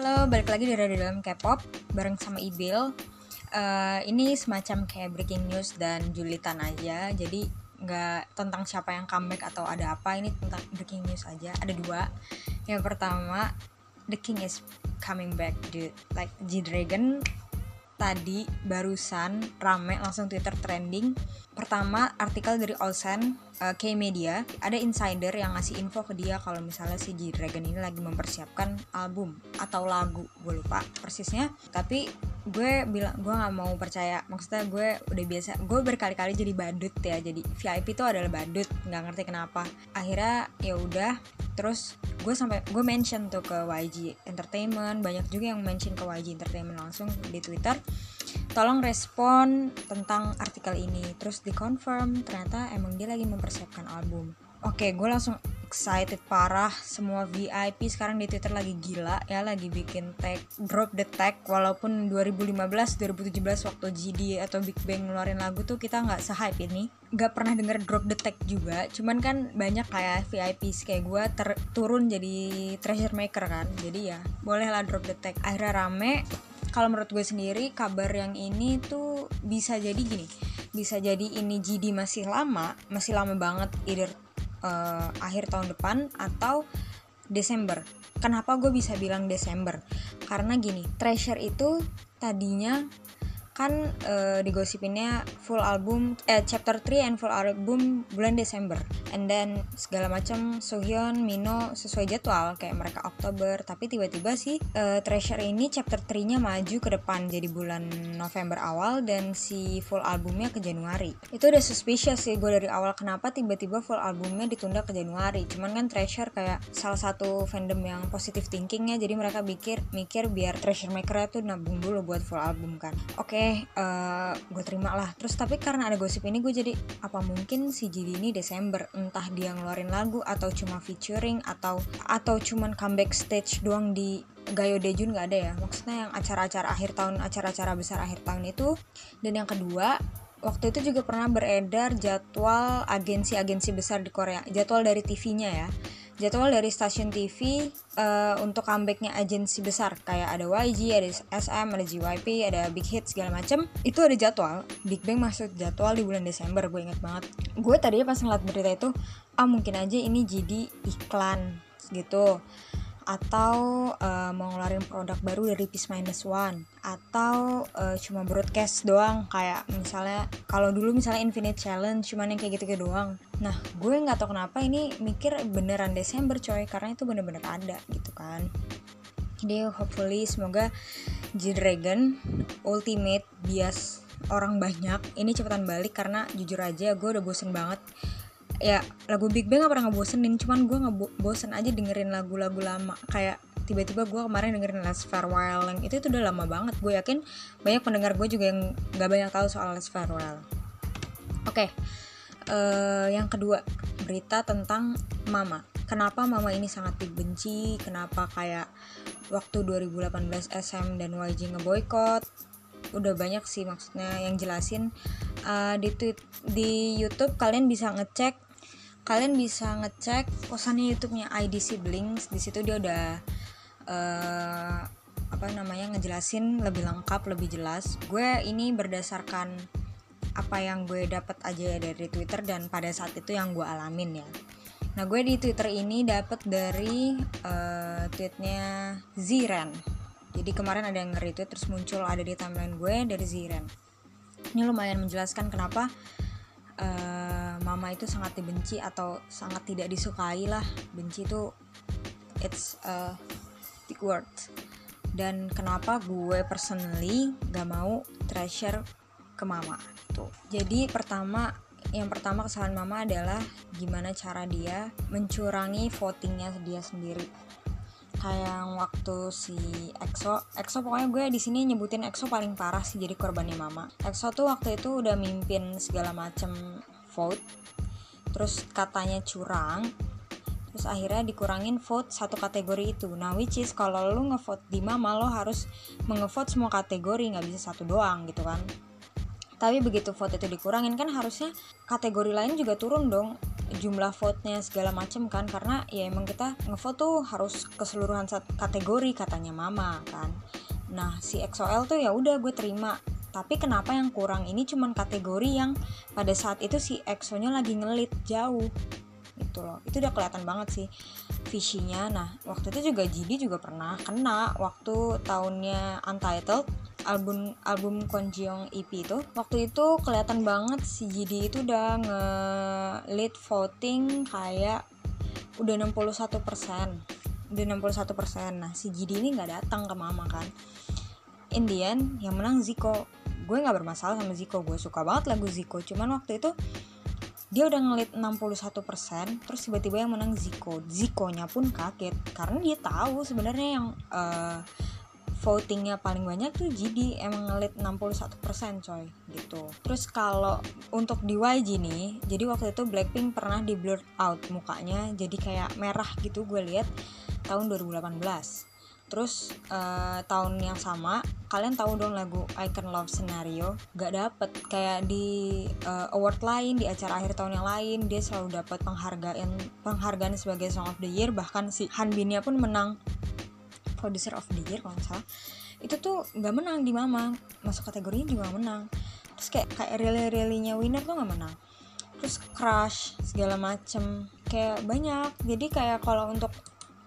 Halo, balik lagi di Radio Dalam K-pop bareng sama Ibil. Uh, ini semacam kayak breaking news dan julitan aja, jadi nggak tentang siapa yang comeback atau ada apa. Ini tentang breaking news aja. Ada dua. Yang pertama, The King is coming back, dude. Like G Dragon tadi barusan rame langsung Twitter trending. Pertama artikel dari Olsen uh, K Media ada insider yang ngasih info ke dia kalau misalnya si G Dragon ini lagi mempersiapkan album atau lagu. Gue lupa persisnya tapi gue bilang gue nggak mau percaya. Maksudnya gue udah biasa gue berkali-kali jadi badut ya. Jadi VIP itu adalah badut nggak ngerti kenapa. Akhirnya ya udah terus gue sampai gue mention tuh ke YG Entertainment. Banyak juga yang mention ke YG Entertainment langsung di Twitter tolong respon tentang artikel ini. Terus dikonfirm ternyata emang dia lagi mempersiapkan album. Oke gue langsung excited parah. Semua VIP sekarang di Twitter lagi gila ya lagi bikin tag drop the tag. Walaupun 2015 2017 waktu GD atau Big Bang ngeluarin lagu tuh kita nggak se-hype ini. Nggak pernah denger drop the tag juga. Cuman kan banyak kayak VIP kayak gue turun jadi treasure maker kan. Jadi ya bolehlah drop the tag. Akhirnya rame kalau menurut gue sendiri kabar yang ini tuh bisa jadi gini bisa jadi ini GD masih lama masih lama banget either uh, akhir tahun depan atau Desember. Kenapa gue bisa bilang Desember? Karena gini, Treasure itu tadinya kan uh, digosipinnya full album eh chapter 3 and full album bulan Desember and then segala macam Sohyun Mino sesuai jadwal kayak mereka Oktober. Tapi tiba-tiba sih uh, Treasure ini chapter 3 nya maju ke depan jadi bulan November awal dan si full albumnya ke Januari. Itu udah suspicious sih gue dari awal kenapa tiba-tiba full albumnya ditunda ke Januari. Cuman kan Treasure kayak salah satu fandom yang positive thinkingnya jadi mereka pikir mikir biar Treasure Maker tuh nabung dulu buat full album kan. Oke okay, uh, gue terima lah. Terus tapi karena ada gosip ini gue jadi apa mungkin si Jidi ini Desember entah dia ngeluarin lagu atau cuma featuring atau atau cuman comeback stage doang di Gayo Dejun nggak ada ya. Maksudnya yang acara-acara akhir tahun acara-acara besar akhir tahun itu. Dan yang kedua waktu itu juga pernah beredar jadwal agensi-agensi besar di Korea jadwal dari TV-nya ya jadwal dari stasiun TV uh, eh, untuk comebacknya agensi besar kayak ada YG, ada SM, ada JYP, ada Big Hit segala macem itu ada jadwal. Big Bang masuk jadwal di bulan Desember gue inget banget. Gue tadinya pas ngeliat berita itu ah mungkin aja ini jadi iklan gitu atau uh, mau ngeluarin produk baru dari Peace Minus One atau uh, cuma broadcast doang kayak misalnya kalau dulu misalnya Infinite Challenge cuman yang kayak gitu-gitu doang. Nah gue nggak tau kenapa ini mikir beneran Desember coy karena itu bener-bener ada gitu kan. Jadi hopefully semoga G-Dragon Ultimate bias orang banyak ini cepetan balik karena jujur aja gue udah bosen banget ya lagu Big Bang gak pernah ngebosenin cuman gue nggak bosen aja dengerin lagu-lagu lama. Kayak tiba-tiba gue kemarin dengerin Last Farewell yang itu itu udah lama banget. Gue yakin banyak pendengar gue juga yang nggak banyak tahu soal Last Farewell. Oke okay. uh, eh, yang kedua berita tentang Mama. Kenapa Mama ini sangat dibenci? Kenapa kayak waktu 2018 SM dan YG ngeboikot udah banyak sih maksudnya yang jelasin. Uh, di tweet di YouTube kalian bisa ngecek kalian bisa ngecek kosannya YouTube-nya ID Siblings di situ dia udah uh, apa namanya ngejelasin lebih lengkap lebih jelas. Gue ini berdasarkan apa yang gue dapat aja dari Twitter dan pada saat itu yang gue alamin ya. Nah gue di Twitter ini dapat dari uh, tweetnya Ziren. Jadi kemarin ada yang nge-retweet terus muncul ada di timeline gue dari Ziren. Ini lumayan menjelaskan kenapa uh, mama itu sangat dibenci atau sangat tidak disukai lah. Benci itu it's a big word. Dan kenapa gue personally gak mau treasure ke mama tuh jadi pertama yang pertama kesalahan mama adalah gimana cara dia mencurangi votingnya dia sendiri. Kayak waktu si EXO EXO pokoknya gue di sini nyebutin EXO paling parah sih jadi korbannya mama. EXO tuh waktu itu udah mimpin segala macem vote terus katanya curang terus akhirnya dikurangin vote satu kategori itu. Nah which is kalau lu ngevote di mama lo harus mengevote semua kategori nggak bisa satu doang gitu kan. Tapi begitu vote itu dikurangin kan harusnya kategori lain juga turun dong jumlah vote-nya segala macem kan. Karena ya emang kita ngevote tuh harus keseluruhan kategori katanya mama kan. Nah si XOL tuh ya udah gue terima tapi kenapa yang kurang? Ini cuman kategori yang pada saat itu si EXO nya lagi ngelit jauh. Itu loh. Itu udah kelihatan banget sih visinya. Nah waktu itu juga GD juga pernah kena waktu tahunnya Untitled album album Konjeong EP itu. Waktu itu kelihatan banget si GD itu udah nge lead voting kayak udah 61 persen. Udah 61 persen. Nah si GD ini nggak datang ke mama kan Indian yang menang Ziko gue nggak bermasalah sama Ziko gue suka banget lagu Ziko cuman waktu itu dia udah ngelit 61% terus tiba-tiba yang menang Ziko Zikonya pun kaget karena dia tahu sebenarnya yang uh, votingnya paling banyak tuh GD emang ngelit 61% coy gitu. Terus kalau untuk di YG nih jadi waktu itu Blackpink pernah di blur out mukanya jadi kayak merah gitu gue lihat tahun 2018 terus uh, tahun yang sama kalian tahu dong lagu I Can Love Scenario? Gak dapet. Kayak di uh, award lain di acara akhir tahun yang lain dia selalu dapat penghargaan penghargaan sebagai Song of the Year. Bahkan si Han Binnya pun menang. Producer of the Year kalau nggak salah. Itu tuh gak menang di Mama. Masuk kategorinya juga gak menang. Terus kayak kayak really reallynya winner tuh gak menang. Terus crush segala macem. Kayak banyak. Jadi kayak kalau untuk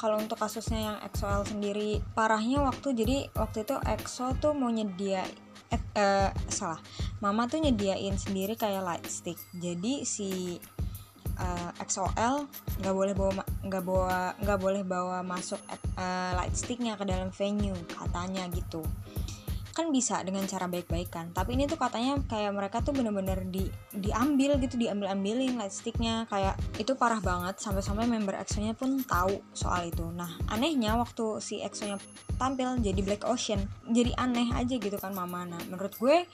kalau untuk kasusnya yang EXO-L sendiri parahnya waktu jadi waktu itu EXO tuh mau nyedia eh, eh, salah. Mama tuh nyediain sendiri kayak light stick. Jadi si eh, XOL nggak boleh bawa nggak bawa nggak boleh bawa masuk uh, light sticknya ke dalam venue katanya gitu kan bisa dengan cara baik-baikan tapi ini tuh katanya kayak mereka tuh bener-bener di diambil gitu diambil ambilin lightsticknya kayak itu parah banget sampai-sampai member EXO nya pun tahu soal itu. Nah anehnya waktu si EXO nya tampil jadi Black Ocean jadi aneh aja gitu kan mama. Nah menurut gue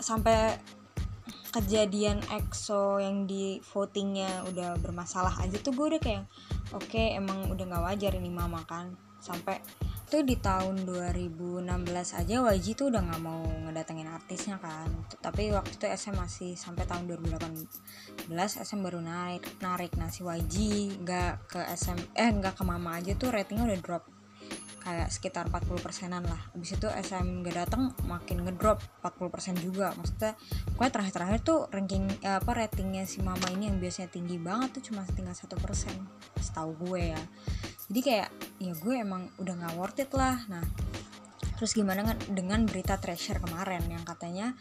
sampai kejadian EXO yang di votingnya udah bermasalah aja tuh gue udah kayak oke okay, emang udah nggak wajar ini mama kan. Sampai tuh di tahun 2016 aja YG tuh udah nggak mau ngedatengin artisnya kan. Tapi waktu itu SM masih sampai tahun 2018 SM baru naik narik. Nasi YG nggak ke SM eh nggak ke Mama aja tuh ratingnya udah drop. Kayak sekitar 40 persenan lah. Abis itu SM gak datang makin ngedrop 40 persen juga. Maksudnya gue terakhir-terakhir tuh ranking eh, apa ratingnya si mama ini yang biasanya tinggi banget tuh cuma tinggal satu persen. Setahu gue ya jadi kayak ya gue emang udah gak worth it lah. Nah terus gimana kan dengan berita treasure kemarin yang katanya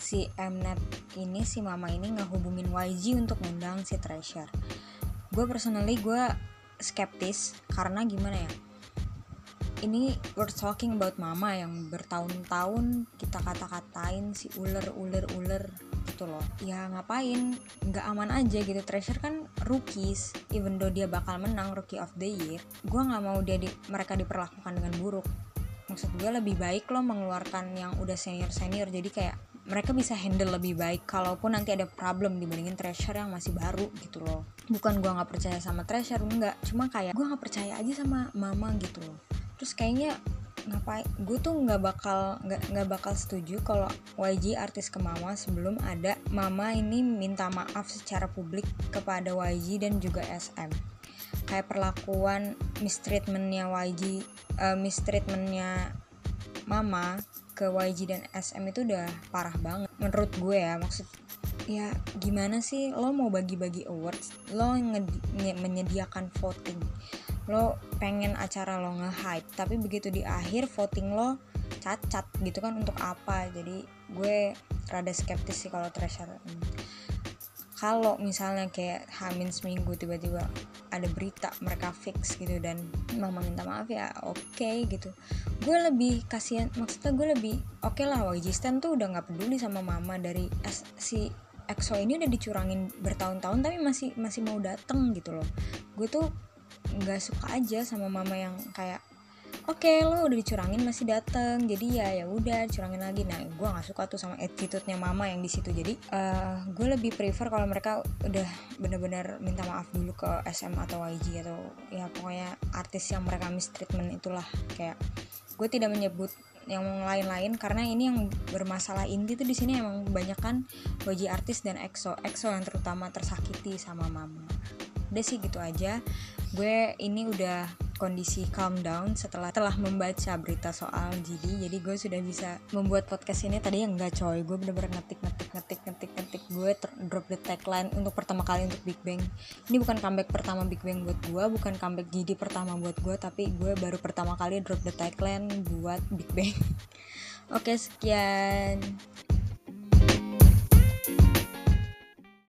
si Mnet ini si mama ini ngehubungin YG untuk ngundang si treasure gue personally gue skeptis karena gimana ya ini we're talking about mama yang bertahun-tahun kita kata-katain si ular ular ular gitu loh. Ya ngapain? Nggak aman aja gitu. Treasure kan rookies. Even though dia bakal menang rookie of the year gue nggak mau dia di, mereka diperlakukan dengan buruk. Maksud gue lebih baik lo mengeluarkan yang udah senior senior jadi kayak mereka bisa handle lebih baik kalaupun nanti ada problem dibandingin treasure yang masih baru gitu loh. Bukan gue nggak percaya sama treasure enggak cuma kayak gue nggak percaya aja sama mama gitu loh terus kayaknya ngapain? Gue tuh nggak bakal nggak bakal setuju kalau YG artis ke Mama sebelum ada Mama ini minta maaf secara publik kepada YG dan juga SM kayak perlakuan mistreatmentnya YG uh, mistreatmentnya Mama ke YG dan SM itu udah parah banget menurut gue ya. Maksud ya gimana sih lo mau bagi-bagi awards? Lo menyediakan voting lo pengen acara lo nge-hype tapi begitu di akhir voting lo cacat gitu kan untuk apa? Jadi gue rada skeptis sih kalau treasure kalau misalnya kayak hamin seminggu tiba-tiba ada berita mereka fix gitu dan mama minta maaf ya oke okay, gitu. Gue lebih kasihan maksudnya gue lebih oke okay lah YG Stan tuh udah nggak peduli sama mama dari si EXO ini udah dicurangin bertahun-tahun tapi masih masih mau dateng gitu loh. Gue tuh nggak suka aja sama mama yang kayak oke okay, lo udah dicurangin masih dateng. Jadi ya ya udah curangin lagi. Nah gue nggak suka tuh sama attitude-nya mama yang di situ. Jadi uh, gue lebih prefer kalau mereka udah bener-bener minta maaf dulu ke SM atau YG atau ya pokoknya artis yang mereka mistreatment itulah. Kayak gue tidak menyebut yang lain-lain karena ini yang bermasalah inti tuh di sini emang kebanyakan wajib artis dan EXO. EXO yang terutama tersakiti sama mama udah sih gitu aja. Gue ini udah kondisi calm down setelah telah membaca berita soal GD jadi gue sudah bisa membuat podcast ini. Tadi yang enggak coy. Gue bener-bener ngetik ngetik ngetik ngetik ngetik. Gue drop the tagline untuk pertama kali untuk Big Bang. Ini bukan comeback pertama Big Bang buat gue bukan comeback GD pertama buat gue tapi gue baru pertama kali drop the tagline buat Big Bang. Oke sekian